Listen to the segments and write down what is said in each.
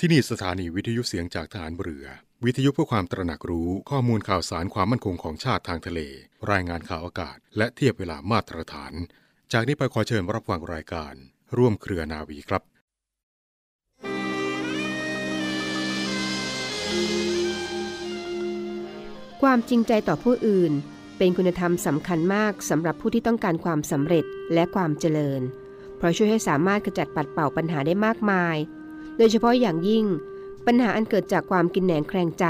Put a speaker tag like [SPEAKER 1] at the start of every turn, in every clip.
[SPEAKER 1] ที่นี่สถานีวิทยุเสียงจากฐานเรือ วิทยุเพื่อความตระหนักรู้ข้อมูลข่าวสารความมั่นคงของชาติทางทะเล รายงานข่าวอากาศ และเทียบเวลามาตรฐาน จากนี้ไปขอเชิญรับฟังรายการ ร่วมเครือนาวีครับ
[SPEAKER 2] ความจริงใจต่อผู้อื่น เป็นคุณธรรมสำคัญมากสำหรับผู้ที่ต้องการความสำเร็จและความเจริญ เพราะช่วยให้สามารถขจัดปัดเป่าปัญหาได้มากมาย โดยเฉพาะอย่างยิ่ง ปัญหาอันเกิดจากความกินแหนงแคลงใจ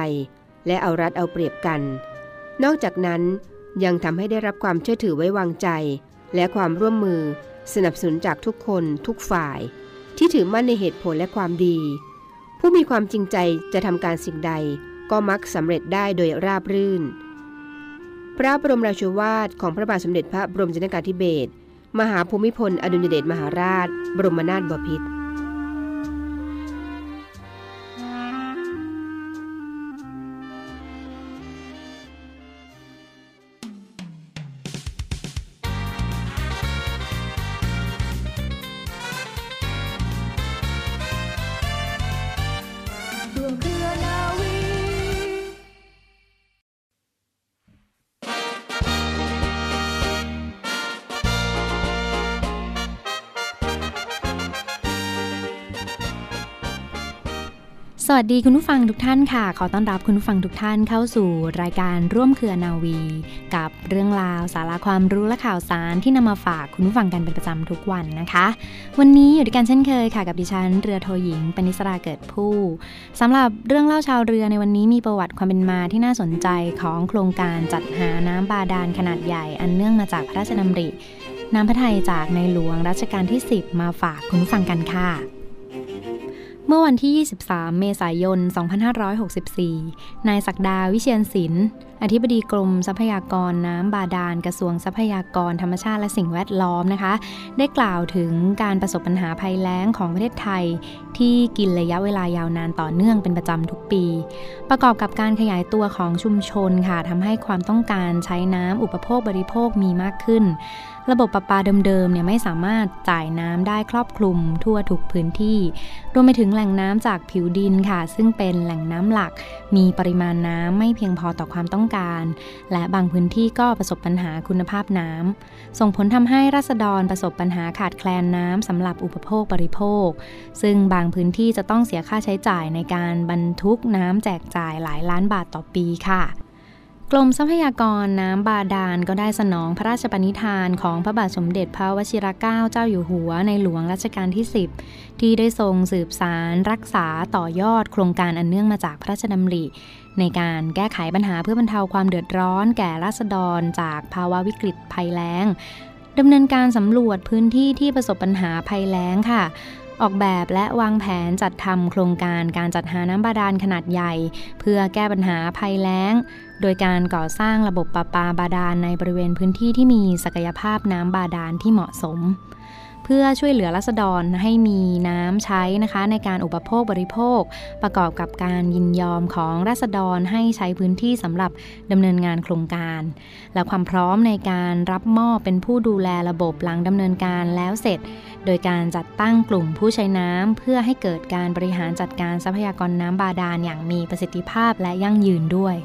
[SPEAKER 2] และเอารัดเอาเปรียบกัน นอกจากนั้นยังทำให้ได้รับความเชื่อถือไว้วางใจ และความร่วมมือสนับสนุนจากทุกคนทุกฝ่าย ที่ถือมั่นในเหตุผลและความดี ผู้มีความจริงใจจะทำการสิ่งใดก็มักสำเร็จได้โดยราบรื่น พระบรมราชวาทของพระบาทสมเด็จพระบรมชนกาธิเบศรมหาภูมิพล อดุลยเดชมหาราช บรมนาถบพิตร
[SPEAKER 3] สวัสดีคุณผู้ฟังทุกท่านค่ะ ขอต้อนรับคุณผู้ฟังทุกท่านเข้าสู่รายการร่วมเครือนาวี กับเรื่องราวสาระความรู้และข่าวสารที่นำมาฝากคุณผู้ฟังกันเป็นประจำทุกวันนะคะ วันนี้อยู่ด้วยกันเช่นเคยค่ะ กับดิฉันเรือโทหญิงปณิสราเกิดผู้สำหรับเรื่องเล่าชาวเรือในวันนี้มีประวัติความเป็นมาที่น่าสนใจของโครงการจัดหาน้ำบาดาลขนาดใหญ่ อันเนื่องมาจากพระราชดำริน้ำพระทัยจากในหลวงรัชกาลที่ 10 มาฝากคุณผู้ฟังกันค่ะ เมื่อวันที่ 23 เมษายน 2564 นายศักดาวิเชียนศิลป์ อธิบดีกรมทรัพยากรน้ำบาดาลกระทรวงทรัพยากรธรรมชาติและสิ่งแวดล้อมนะคะ ได้กล่าวถึงการประสบปัญหาภัยแล้งของประเทศไทย ที่กินระยะเวลายาวนานต่อเนื่องเป็นประจำทุกปี ประกอบกับการขยายตัวของชุมชนค่ะทำให้ความต้องการใช้น้ำอุปโภคบริโภคมีมากขึ้น ระบบประปาเดิมๆเนี่ยไม่สามารถจ่ายน้ำได้ครอบคลุมทั่วทุกพื้นที่ รวมไปถึงแหล่งน้ำจากผิวดินค่ะ ซึ่งเป็นแหล่งน้ำหลัก มีปริมาณน้ำไม่เพียงพอต่อความต้องการและบางพื้นที่ก็ประสบปัญหาคุณภาพน้ำ ส่งผลทำให้รัษฎรประสบปัญหาขาดแคลนน้ำสำหรับอุปโภคบริโภค ซึ่งบางพื้นที่จะต้องเสียค่าใช้จ่ายในการบรรทุกน้ำแจกจ่ายหลายล้านบาทต่อปีค่ะ กรมทรัพยากรน้ำบาดาลก็ได้สนองพระราชปณิธานของพระบาทสมเด็จพระวชิรเกล้าเจ้าอยู่หัวในหลวงรัชกาลที่ 10 ที่ได้ทรงสืบสารรักษาต่อยอดโครงการอันเนื่องมาจากพระราชดำริ ในการแก้ไขปัญหาเพื่อบรรเทาความเดือดร้อนแก่ราษฎรจากภาวะวิกฤตภัยแล้งดำเนินการสำรวจพื้นที่ที่ประสบปัญหาภัยแล้งค่ะออกแบบและวางแผนจัดทำโครงการการจัดหาน้ำบาดาลขนาดใหญ่ เพื่อแก้ปัญหาภัยแล้ง โดยการก่อสร้างระบบประปาบาดาลในบริเวณพื้นที่ที่มีศักยภาพน้ำบาดาลที่เหมาะสม เพื่อช่วยเหลือรัษฎรให้มีน้ำใช้นะคะ ในการอุปโภคบริโภค ประกอบกับการยินยอมของรัษฎรให้ใช้พื้นที่สำหรับดำเนินงานโครงการ และความพร้อมในการรับมอบเป็นผู้ดูแลระบบหลังดำเนินการแล้วเสร็จโดยการจัดตั้งกลุ่มผู้ใช้น้ำเพื่อให้เกิดการบริหารจัดการทรัพยากรน้ำบาดาลอย่างมีประสิทธิภาพและยั่งยืนด้วย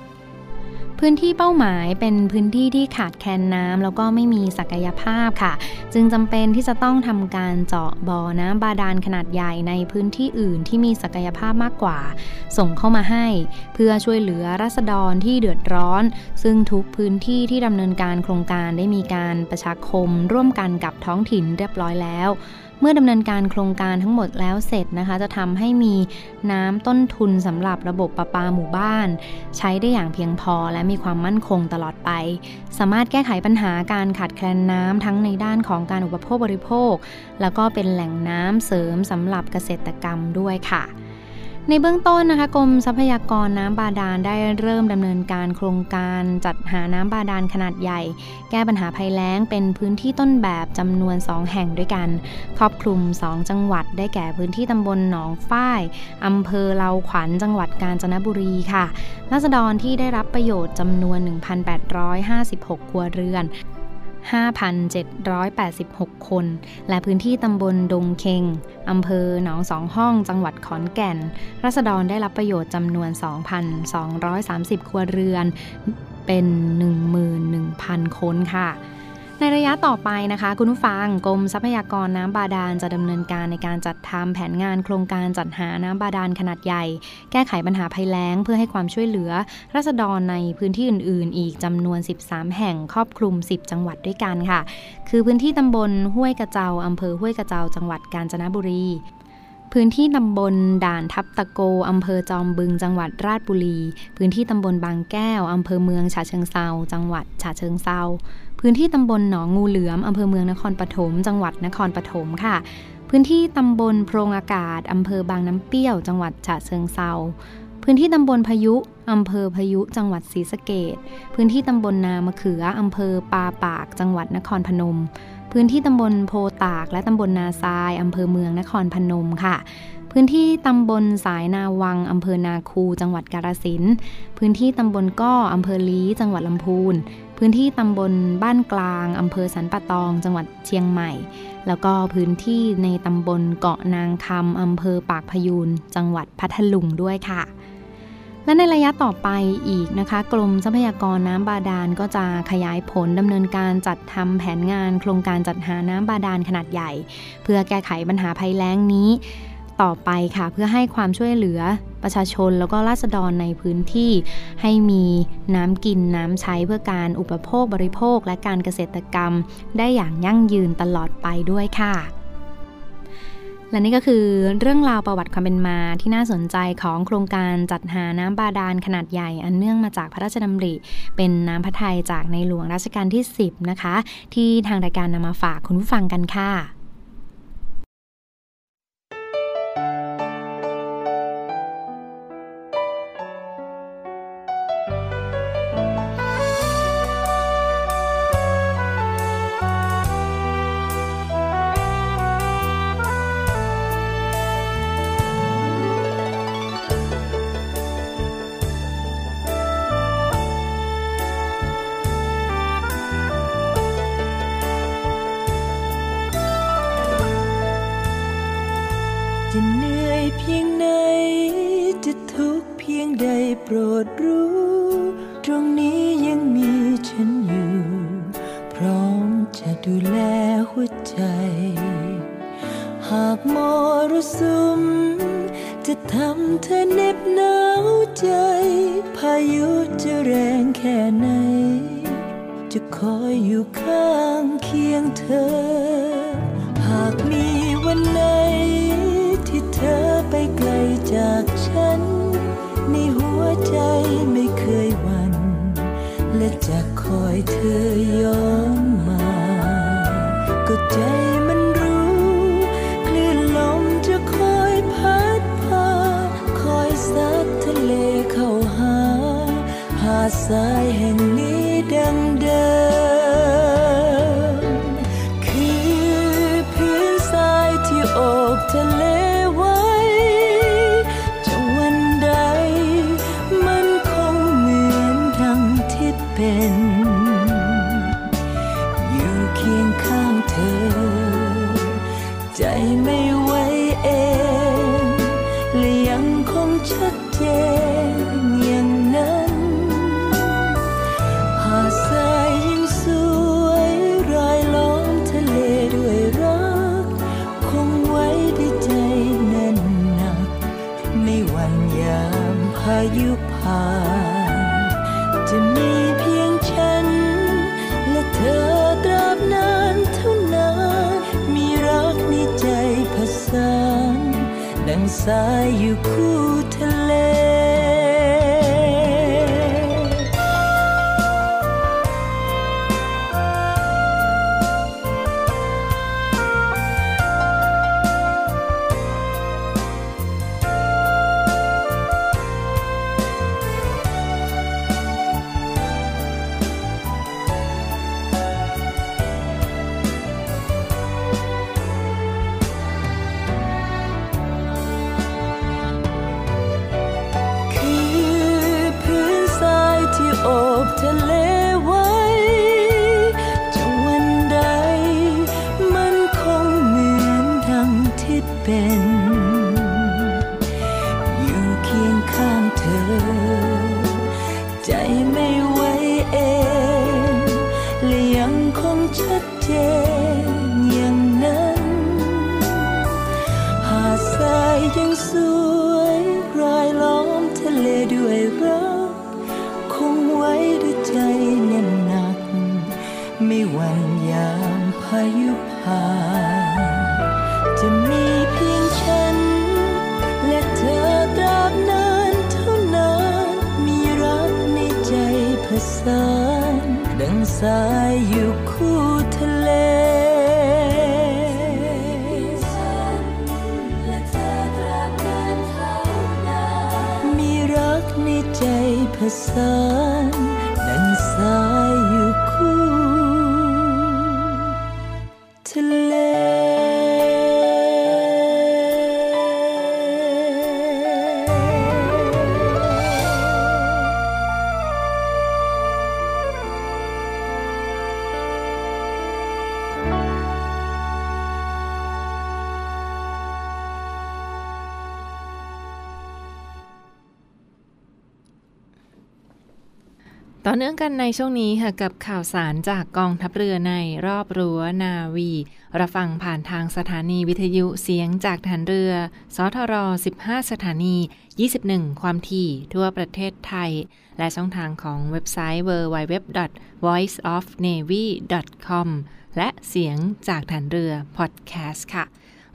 [SPEAKER 3] พื้นที่เป้าหมายเป็นพื้นที่ที่ขาดแคลนน้ำแล้วก็ไม่มีศักยภาพค่ะ จึงจำเป็นที่จะต้องทำการเจาะบ่อน้ำบาดาลขนาดใหญ่ในพื้นที่อื่นที่มีศักยภาพมากกว่า ส่งเข้ามาให้ เพื่อช่วยเหลือรัษฎรที่เดือดร้อน ซึ่งทุกพื้นที่ที่ดำเนินการโครงการได้มีการประชาคม ร่วมกันกับท้องถิ่นเรียบร้อยแล้ว เมื่อดำเนินการโครงการทั้งหมดแล้วเสร็จนะคะ จะทำให้มีน้ำต้นทุนสำหรับระบบประปาหมู่บ้าน ใช้ได้อย่างเพียงพอและมีความมั่นคงตลอดไป สามารถแก้ไขปัญหาการขาดแคลนน้ำทั้งในด้านของการอุปโภคบริโภค แล้วก็เป็นแหล่งน้ำเสริมสำหรับเกษตรกรรมด้วยค่ะ ในเบื้องต้นนะคะกรมทรัพยากรน้ำบาดาลได้เริ่มดำเนินการโครงการจัดหาน้ำบาดาลขนาดใหญ่ แก้ปัญหาภัยแล้งเป็นพื้นที่ต้นแบบจำนวน 2 แห่งด้วยกัน ครอบคลุม 2 จังหวัดได้แก่พื้นที่ตำบลหนองฝ้ายอำเภอเลาขวัญจังหวัดกาญจนบุรีค่ะราษฎรที่ได้รับประโยชน์จำนวน 1,856 ครัวเรือน 5,786 คน และพื้นที่ตำบลดงเคงอำเภอหนองสองห้อง จังหวัดขอนแก่น รัษฎรได้รับประโยชน์จำนวน 2,230 ครัวเรือน เป็น 11,000 คนค่ะ ในระยะต่อไปนะคะคุณผู้ฟังกรมทรัพยากรน้ำบาดาลจะดำเนินการในการจัดทำแผนงานโครงการจัดหาน้ำบาดาลขนาดใหญ่ แก้ไขปัญหาภัยแล้ง เพื่อให้ความช่วยเหลือรัษฎรในพื้นที่อื่น ๆ อีกจำนวน 13 แห่งครอบคลุม 10 จังหวัดด้วยกันค่ะ คือพื้นที่ตำบลห้วยกระเจาอำเภอห้วยกระเจาจังหวัดกาญจนบุรีพื้นที่ตำบลด่านทับตะโก อำเภอจอมบึง จังหวัดราชบุรี พื้นที่ตำบลบางแก้ว อำเภอเมืองฉะเชิงเซา จังหวัดฉะเชิงเซา พื้นที่ตำบลหนองงูเหลือมอำเภอเมืองนครปฐมจังหวัดนครปฐมค่ะ พื้นที่ตำบลโพรงอากาศอำเภอบางน้ำเปี้ยว จังหวัดฉะเชิงเซาพื้นที่ตำบลพายุอำเภอพายุจังหวัดศรีสะเกดพื้นที่ตำบลนามะเขืออำเภอปาปาก จังหวัดนครพนม พื้นที่ตำบลโพตาก และตำบลนาทรายอำเภอเมืองนครพนมค่ะพื้นที่ตำบลสายนาวัง อำเภอนาคู จังหวัดกาฬสิน พื้นที่ตำบลก้อ อำเภอลีจังหวัดลำพูน พื้นที่ตำบลบ้านกลางอำเภอสันปะตอง จังหวัดเชียงใหม่ แล้วก็พื้นที่ในตำบลเกาะนางคำอำเภอปากพยูนจังหวัดพัทลุงด้วยค่ะ และในระยะต่อไปอีกนะคะ กรมทรัพยากรน้ำบาดาลก็จะขยายผลดำเนินการจัดทำแผนงาน โครงการจัดหาน้ำบาดาลขนาดใหญ่ เพื่อแก้ไขปัญหาภัยแล้งนี้ ต่อไปค่ะ เพื่อให้ความช่วยเหลือประชาชนแล้วก็ราษฎรในพื้นที่ ให้มีน้ำกินน้ำใช้เพื่อการอุปโภคบริโภค และการเกษตรกรรม ได้อย่างยั่งยืนตลอดไปด้วยค่ะและนี่ก็คือเรื่องราวประวัติความเป็นมาที่น่าสนใจของโครงการจัดหาน้ำบาดาลขนาดใหญ่ อันเนื่องมาจากพระราชดำริ เป็นน้ำพระทัยจากในหลวงรัชกาลที่ 10 นะคะ ที่ทางรายการนำมาฝากคุณผู้ฟังกันค่ะ
[SPEAKER 4] เพียงใดโปรดรู้ ตรงนี้ยังมีฉันอยู่ พร้อมจะดูแลหัวใจ หากมรสุม จะทำเธอเน็บหนาวใจ พายุจะแรงแค่ไหน จะคอยอยู่ข้างเคียงเธอ ธอย้อนมาก็ใจมันรู้คลื่นลมจะคอยพัดพาคอยซัดทะเลเข้าหาหาสายแห่ง จะมีเพียงฉัน และเธอตราบนานเท่านั้น มีรักในใจผสานดังสายอยู่คู่ทะเล สานดังสายอยู่คู่ทะเลมีรักในใจผสาน
[SPEAKER 5] ต่อเนื่องกันในช่วงนี้ค่ะกับข่าวสารจากกองทัพเรือในรอบรั้วนาวีรับฟังผ่านทางสถานีวิทยุเสียงจากฐานเรือ สทร 15 สถานี 21 ความถี่ทั่วประเทศไทย และช่องทางของเว็บไซต์ www.voiceofnavy.com และเสียงจากฐานเรือ podcast ค่ะ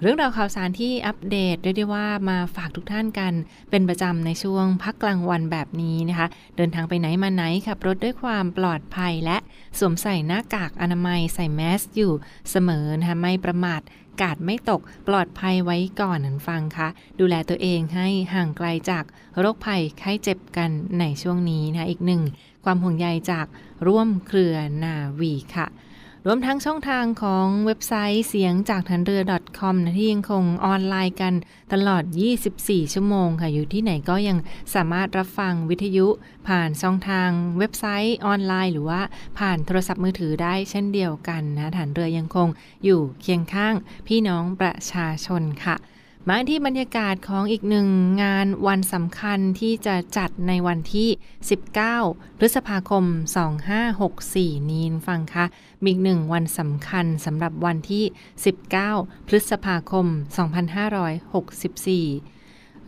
[SPEAKER 5] เรื่องราวข่าวสารที่อัปเดตเรียกได้ว่ามาฝากทุกท่านกัน เป็นประจำในช่วงพักกลางวันแบบนี้นะคะ เดินทางไปไหนมาไหนขับรถด้วยความปลอดภัยและสวมใส่หน้ากากอนามัยใส่แมสอยู่เสมอนะคะไม่ประมาทกาดไม่ตกปลอดภัยไว้ก่อนนันฟังคะ ดูแลตัวเองให้ห่างไกลจากโรคภัยไข้เจ็บกันในช่วงนี้นะอีกหนึ่ง ความห่วงใยจากร่วมเครือนาวีค่ะ รวมทั้งช่องทางของเว็บไซต์เสียงจากทันเรือ .com นะที่ยังคงออนไลน์กันตลอด 24 ชั่วโมงค่ะ อยู่ที่ไหนก็ยังสามารถรับฟังวิทยุผ่านช่องทางเว็บไซต์ออนไลน์ หรือว่าผ่านโทรศัพท์มือถือได้เช่นเดียวกันนะฐานเรือยังคงอยู่เคียงข้างพี่น้องประชาชนค่ะ มาที่บรรยากาศของอีกหนึ่งงานวันสำคัญที่จะจัดในวันที่ 19 พฤษภาคม 2564 นี้ฟังคะมีอีกหนึ่งวันสำคัญสำหรับวันที่ 19 พฤษภาคม 2564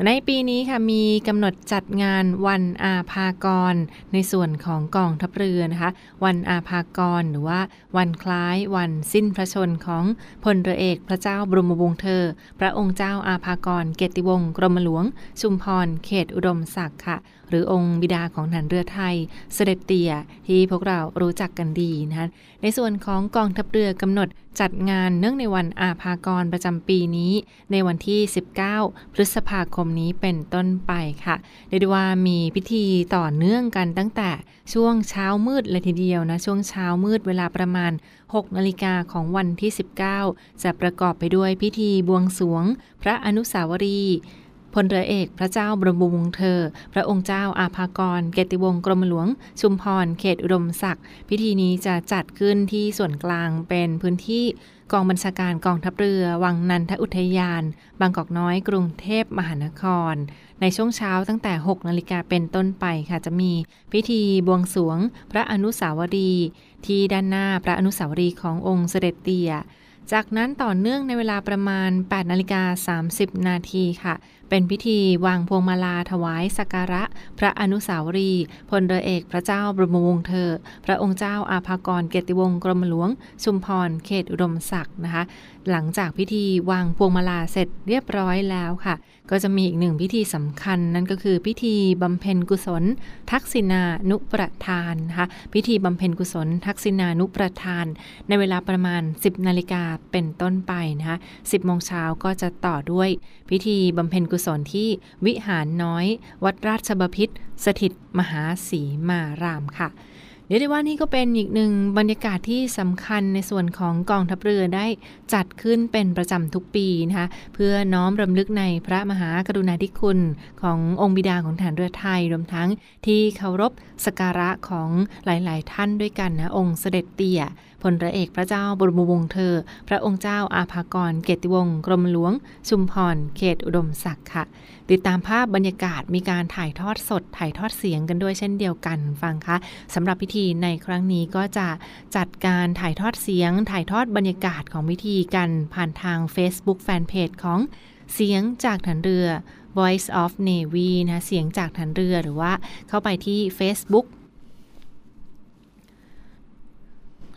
[SPEAKER 5] ในปีนี้ค่ะมีกำหนดจัดงานวันอาภากร ในส่วนของกองทัพเรือนะคะวันอาภากรหรือว่าวันคล้ายวันสิ้นพระชนของพลเรือเอกพระเจ้าบรมวงศ์เธอ พระองค์เจ้าอาภากร เกติวงศ์กรมหลวง ชุมพรเขตอุดมศักดิ์ค่ะหรือองค์บิดาของฐานเรือไทย เสด็จเตี่ยที่พวกเรารู้จักกันดีนะคะในส่วนของกองทัพเรือกำหนด จัดงานเนื่องในวันอาภากรประจำปีนี้ ในวันที่ 19 พฤษภาคมนี้เป็นต้นไปค่ะเรียกว่ามีพิธีต่อเนื่องกันตั้งแต่ช่วงเช้ามืดเลยทีเดียวนะ ช่วงเช้ามืดเวลาประมาณ 6 นาฬิกาของวันที่ 19 จะประกอบไปด้วยพิธีบวงสวง พระอนุสาวรีย์ พลเรือเอกพระเจ้าบรมวงศ์เธอ พระองค์เจ้าอาภากร เกติวงศ์กรมหลวง ชุมพร เขตอุดมศักดิ์ พิธีนี้จะจัดขึ้นที่ส่วนกลางเป็นพื้นที่กองบัญชาการกองทัพเรือ วังนันทอุทยาน บางกอกน้อย กรุงเทพมหานคร ในช่วงเช้าตั้งแต่ 6 นาฬิกาเป็นต้นไปค่ะ จะมีพิธีบวงสรวง พระอนุสาวรีย์ที่ด้านหน้าพระอนุสาวรีย์ขององค์เสด็จเตี่ย จากนั้นต่อเนื่องในเวลาประมาณ 8 นาฬิกา 30 นาทีค่ะ เป็นพิธีวางพวงมาลาถวายสักการะ พระอนุสาวรีย์พลเรือเอกพระเจ้าบรมวงศ์เธอ พระองค์เจ้าอาภากรเกติวงศ์กรมหลวง ชุมพร เขตอุดมศักดิ์นะคะ หลังจากพิธีวางพวงมาลาเสร็จเรียบร้อยแล้วค่ะ ก็จะมีอีกหนึ่งพิธีสำคัญนั่นก็คือพิธีบำเพ็ญกุศล ทักษิณานุประทานนะคะพิธีบำเพ็ญกุศล ทักษิณานุประทาน ในเวลาประมาณ 10นาฬิกาเป็นต้นไปนะคะ10โมงเช้าก็จะต่อด้วย พิธีบำเพ็ญกุศลที่วิหารน้อย วัดราชบพิษสถิตมหาสีมารามค่ะ เดี๋ยวได้ว่านี่ก็เป็นอีกหนึ่งบรรยากาศที่สำคัญในส่วนของกองทัพเรือได้จัดขึ้นเป็นประจำทุกปีนะคะเพื่อน้อมรำลึกในพระมหากรุณาธิคุณขององค์บิดาของฐานเรือไทยรวมทั้งที่เคารพสกการะของหลาย ๆ ท่านด้วยกันนะองค์เสด็จเตี่ย ลระเอกพระเจ้าบรมวงศ์เธอ พระองค์เจ้าอาภากร เกติวงศ์กรมหลวง ชุมพร เขตอุดมศักดิ์ค่ะ ติดตามภาพบรรยากาศมีการถ่ายทอดสด ถ่ายทอดเสียงกันด้วยเช่นเดียวกันฟังคะสำหรับพิธีในครั้งนี้ก็จะจัดการถ่ายทอดเสียง ถ่ายทอดบรรยากาศของพิธีกันผ่านทาง Facebook Fanpage ของเสียงจากฐานเรือ Voice of Navy นะเสียงจากฐานเรือหรือว่าเข้าไปที่ Facebook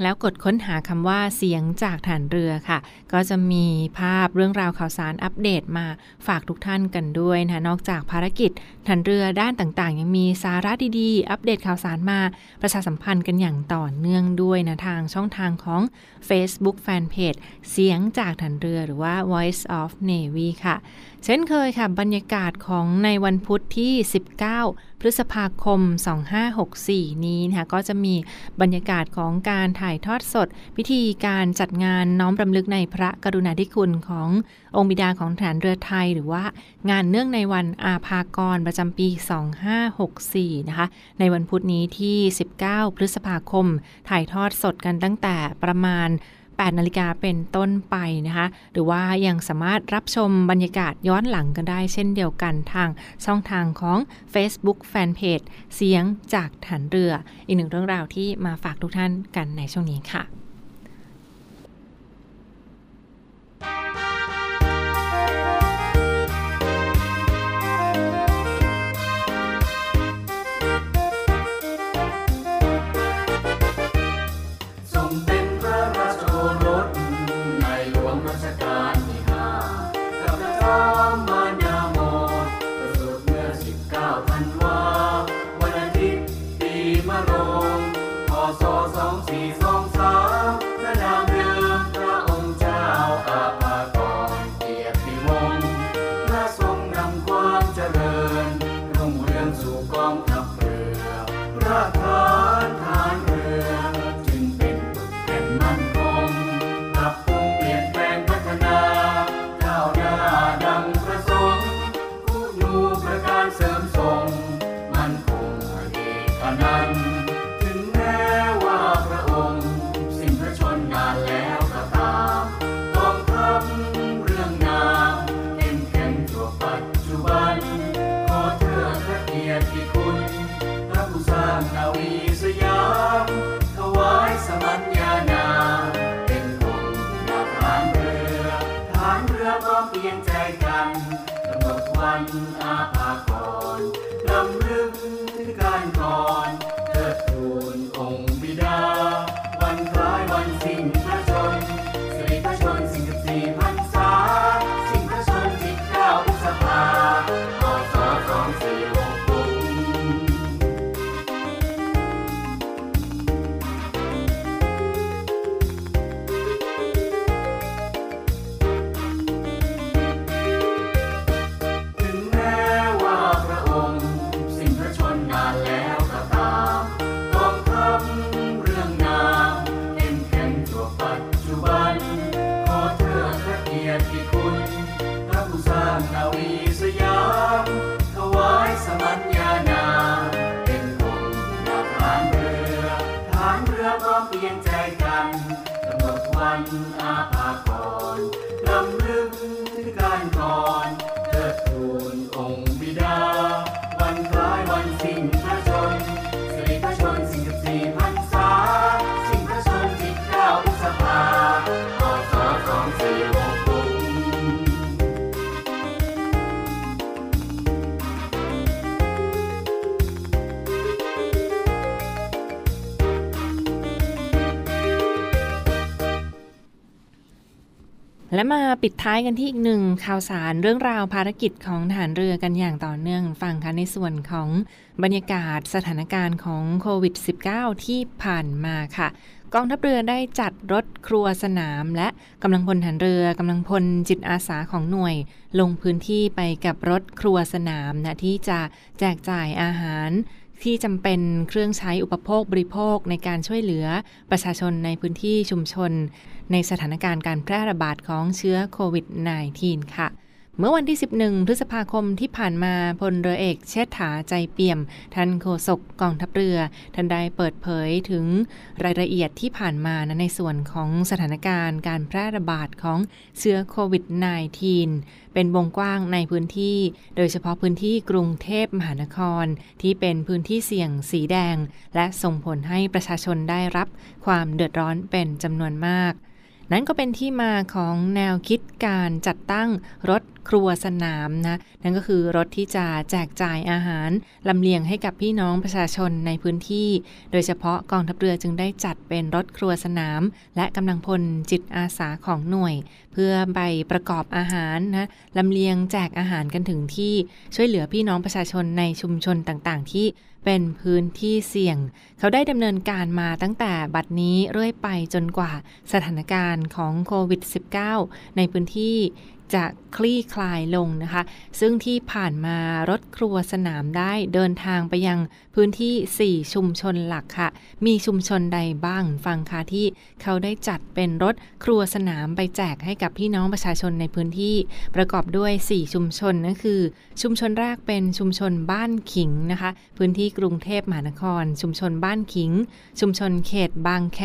[SPEAKER 5] แล้วกดค้นหาคำว่าเสียงจากฐานเรือค่ะ ก็จะมีภาพเรื่องราวข่าวสารอัปเดตมาฝากทุกท่านกันด้วยนะนอกจากภารกิจฐานเรือด้านต่างๆ ยังมีสาระดีๆ อัปเดตข่าวสารมาประชาสัมพันธ์กันอย่างต่อเนื่องด้วยนะทางช่องทางของ Facebook Fanpage เสียงจากฐานเรือหรือว่า Voice of Navy ค่ะเช่นเคยค่ะ บรรยากาศของในวันพุธที่ 19 พฤษภาคม 2564 นี้นะคะก็จะมีบรรยากาศของการถ่ายทอดสด พิธีการจัดงานน้อมรำลึกในพระกรุณาธิคุณขององค์บิดาของฐานเรือไทย หรือว่างานเนื่องในวันอาภากรประจำปี 2564 นะคะ ในวันพุธนี้ที่ 19 พฤษภาคม ถ่ายทอดสดกันตั้งแต่ประมาณ 8 นาฬิกาเป็นต้นไปนะคะ หรือว่ายังสามารถรับชมบรรยากาศย้อนหลังกันได้เช่นเดียวกันทางช่องทางของ Facebook Fanpage เสียงจากฐานเรือ อีกหนึ่งเรื่องราวที่มาฝากทุกท่านกันใน
[SPEAKER 6] ช่วงนี้ค่ะ
[SPEAKER 5] และมาปิดท้ายกันที่อีกหนึ่งข่าวสารเรื่องราวภารกิจของทหารเรือกันอย่างต่อเนื่องฟังคะในส่วนของบรรยากาศสถานการณ์ของโควิด -19 ที่ผ่านมาค่ะ กองทัพเรือได้จัดรถครัวสนาม และกำลังพลทหารเรือกำลังพลจิตอาสาของหน่วย ลงพื้นที่ไปกับรถครัวสนามนะที่จะแจกจ่ายอาหาร ที่จำเป็นเครื่องใช้อุปโภคบริโภคในการช่วยเหลือประชาชนในพื้นที่ชุมชน ในสถานการณ์การแพร่ระบาดของเชื้อโควิด -19 ค่ะ เมื่อวันที่ 11 พฤษภาคมที่ผ่านมาพลเรือเอกเชษฐาใจเปี่ยม ท่านโฆษกกองทัพเรือ ท่านได้เปิดเผยถึงรายละเอียดที่ผ่านมานะในส่วนของสถานการณ์การแพร่ระบาดของเชื้อโควิด -19 เป็นวงกว้างในพื้นที่ โดยเฉพาะพื้นที่กรุงเทพมหานคร ที่เป็นพื้นที่เสี่ยงสีแดง และส่งผลให้ประชาชนได้รับความเดือดร้อนเป็นจำนวนมาก นั่นก็เป็นที่มาของแนวคิดการจัดตั้งรถครัวสนามนะ นั่นก็คือรถที่จะแจกจ่ายอาหารลำเลียงให้กับพี่น้องประชาชนในพื้นที่ โดยเฉพาะกองทัพเรือจึงได้จัดเป็นรถครัวสนาม และกำลังพลจิตอาสาของหน่วย เพื่อไปประกอบอาหารนะลำเลียงแจกอาหารกันถึงที่ช่วยเหลือพี่น้องประชาชนในชุมชนต่างๆ ที่ เป็นพื้นที่เสี่ยง เขาได้ดำเนินการมาตั้งแต่บัดนี้เรื่อยไปจนกว่าสถานการณ์ของโควิด -19 ในพื้นที่ จะคลี่คลายลงนะคะ ซึ่งที่ผ่านมารถครัวสนามได้เดินทางไปยังพื้นที่ 4 ชุมชนหลักค่ะ มีชุมชนใดบ้างฟังค่ะที่เขาได้จัดเป็นรถครัวสนามไปแจกให้กับพี่น้องประชาชนในพื้นที่ ประกอบด้วย 4 ชุมชนนั่นคือ ชุมชนแรกเป็นชุมชนบ้านขิงนะคะ พื้นที่กรุงเทพมหานคร ชุมชนบ้านขิง ชุมชนเขตบางแค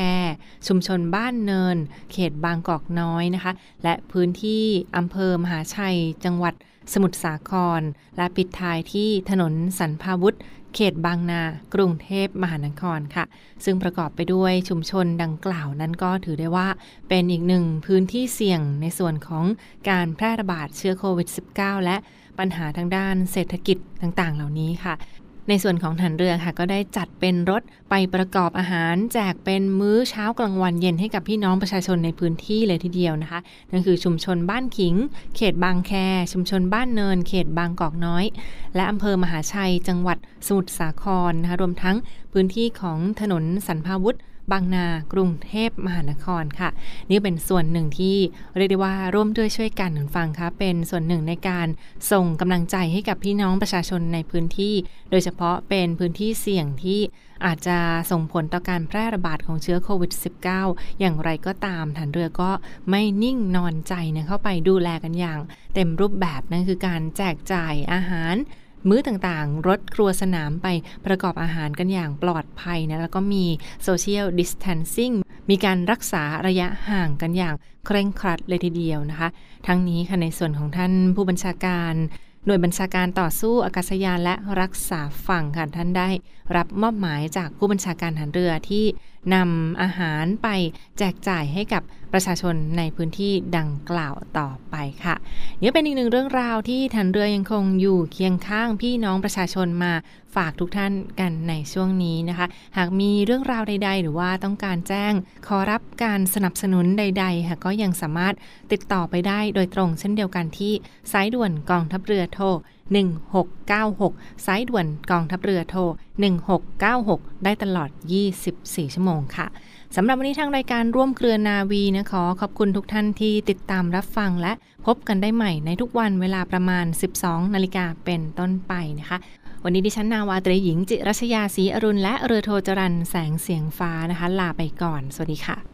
[SPEAKER 5] ชุมชนบ้านเนิน เขตบางกอกน้อยนะคะ และพื้นที่อำเภอมหาชัย จังหวัดสมุทรสาคร และปิดท้ายที่ถนนสันพาวุธ เขตบางนา กรุงเทพมหานครค่ะ ซึ่งประกอบไปด้วยชุมชนดังกล่าวนั้นก็ถือได้ว่า เป็นอีกหนึ่งพื้นที่เสี่ยงในส่วนของการแพร่ระบาดเชื้อโควิด -19 และปัญหาทางด้านเศรษฐกิจต่างๆ เหล่านี้ค่ะ ในส่วนของฐานเรือค่ะก็ได้จัดเป็นรถไปประกอบอาหารแจกเป็นมื้อเช้ากลางวันเย็นให้กับพี่น้องประชาชนในพื้นที่เลยทีเดียวนะคะ นั่นคือชุมชนบ้านขิง เขตบางแค ชุมชนบ้านเนิน เขตบางกอกน้อย และอำเภอมหาชัยจังหวัดสมุทรสาครนะคะรวมทั้ง พื้นที่ของถนนสันพาวุธบางนากรุงเทพมหานครค่ะ นี่เป็นส่วนหนึ่งที่เรียกได้ว่าร่วมด้วยช่วยกันฟังคะเป็นส่วนหนึ่งในการส่งกำลังใจให้กับพี่น้องประชาชนในพื้นที่ โดยเฉพาะเป็นพื้นที่เสี่ยงที่อาจจะส่งผลต่อการแพร่ระบาดของเชื้อโควิด -19 อย่างไรก็ตามฐานเรือก็ไม่นิ่งนอนใจนะเข้าไปดูแลกันอย่าง เต็มรูปแบบนั่นคือการแจกจ่ายอาหาร มื้อต่างๆ รถครัวสนามไปประกอบอาหารกันอย่างปลอดภัยนะ แล้วก็มี social distancing มีการรักษาระยะห่างกันอย่างเคร่งครัดเลยทีเดียวนะคะ ทั้งนี้ค่ะในส่วนของท่านผู้บัญชาการหน่วยบัญชาการต่อสู้อากาศยานและรักษาฝั่งค่ะท่านได้ รับมอบหมายจากผู้บัญชาการฐานเรือที่ นำอาหารไปแจกจ่ายให้กับประชาชนในพื้นที่ดังกล่าวต่อไปค่ะนี่เป็นอีกหนึ่งเรื่องราวที่ฐานเรือยังคงอยู่เคียงข้างพี่น้องประชาชนมาฝากทุกท่านกันในช่วงนี้นะคะ หากมีเรื่องราวใด ๆ หรือว่าต้องการแจ้ง ขอรับการสนับสนุนใดๆค่ะก็ยังสามารถติดต่อไปได้โดยตรงเช่นเดียวกันที่สายด่วนกองทัพเรือโทร 1696 สายด่วนกองทัพเรือโทร 1696 ได้ตลอด 24 ชั่วโมงค่ะสำหรับวันนี้ทางรายการร่วมเครือนาวีนะขอขอบคุณทุกท่านที่ติดตามรับฟังและพบกันได้ใหม่ในทุกวันเวลาประมาณ 12 นาฬิกาเป็นต้นไปนะคะ วันนี้ดิฉันนาวาตรีหญิงจิรัชยาศรีอรุณและเรือโทจรันแสงเสียงฟ้านะคะ ลาไปก่อน สวัสดีค่ะ